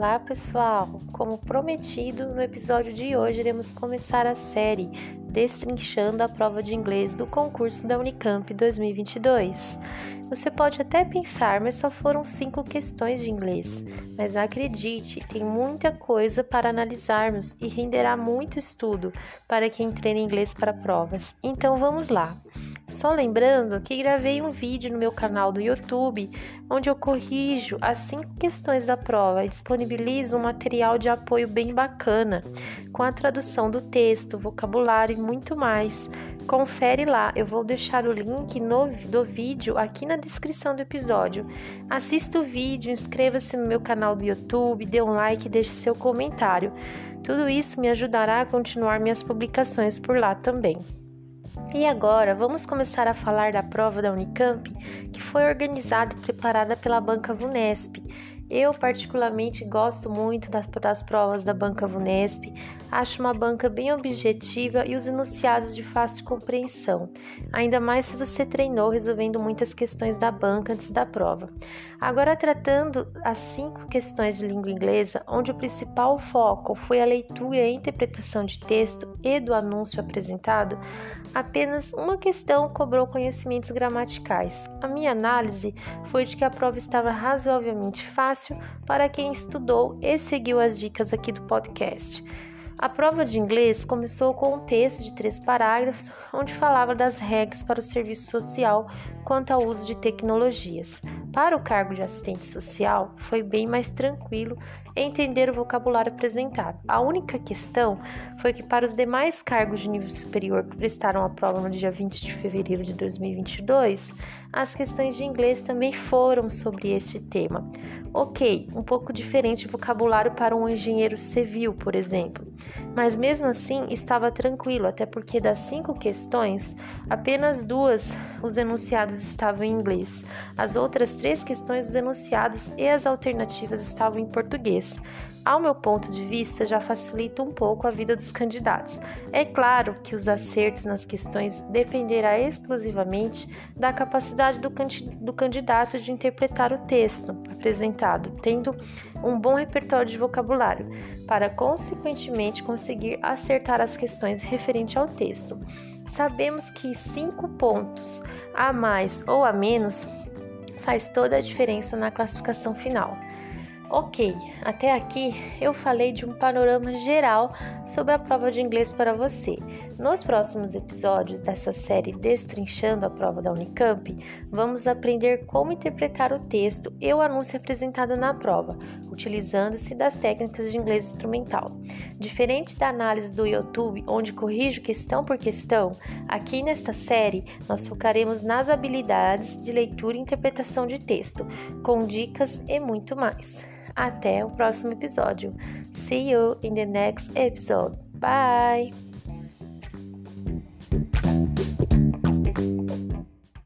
Olá, pessoal! Como prometido, no episódio de hoje iremos começar a série Destrinchando a prova de inglês do concurso da Unicamp 2022. Você pode até pensar, mas só foram cinco questões de inglês. Mas acredite, tem muita coisa para analisarmos e renderá muito estudo para quem treina inglês para provas. Então vamos lá! Só lembrando que gravei um vídeo no meu canal do YouTube onde eu corrijo as cinco questões da prova e disponibilizo um material de apoio bem bacana, com a tradução do texto, vocabulário e muito mais. Confere lá, eu vou deixar o link no, do vídeo aqui na descrição do episódio. Assista o vídeo, inscreva-se no meu canal do YouTube, dê um like e deixe seu comentário. Tudo isso me ajudará a continuar minhas publicações por lá também. E agora vamos começar a falar da prova da Unicamp, que foi organizada e preparada pela Banca Vunesp. Eu, particularmente, gosto muito das, das provas da Banca Vunesp, acho uma banca bem objetiva e os enunciados de fácil compreensão, ainda mais se você treinou resolvendo muitas questões da banca antes da prova. Agora, tratando as cinco questões de língua inglesa, onde o principal foco foi a leitura e a interpretação de texto e do anúncio apresentado, apenas uma questão cobrou conhecimentos gramaticais. A minha análise foi de que a prova estava razoavelmente fácil fácil para quem estudou e seguiu as dicas aqui do podcast. A prova de inglês começou com um texto de três parágrafos, onde falava das regras para o serviço social quanto ao uso de tecnologias. Para o cargo de assistente social, foi bem mais tranquilo entender o vocabulário apresentado. A única questão foi que, para os demais cargos de nível superior que prestaram a prova no dia 20 de fevereiro de 2022, as questões de inglês também foram sobre este tema. Ok, um pouco diferente de vocabulário para um engenheiro civil, por exemplo, mas mesmo assim estava tranquilo, até porque das cinco questões, apenas duas os enunciados estavam em inglês, as outras três questões, os enunciados e as alternativas estavam em português. Ao meu ponto de vista, já facilita um pouco a vida dos candidatos. É claro que os acertos nas questões dependerá exclusivamente da capacidade do, candidato de interpretar o texto apresentado, tendo um bom repertório de vocabulário, para consequentemente conseguir acertar as questões referentes ao texto. Sabemos que cinco pontos a mais ou a menos faz toda a diferença na classificação final. Ok, até aqui eu falei de um panorama geral sobre a prova de inglês para você. Nos próximos episódios dessa série Destrinchando a prova da Unicamp, vamos aprender como interpretar o texto e o anúncio apresentado na prova, utilizando-se das técnicas de inglês instrumental. Diferente da análise do YouTube, onde corrijo questão por questão, aqui nesta série nós focaremos nas habilidades de leitura e interpretação de texto, com dicas e muito mais. Até o próximo episódio. See you in the next episode. Bye!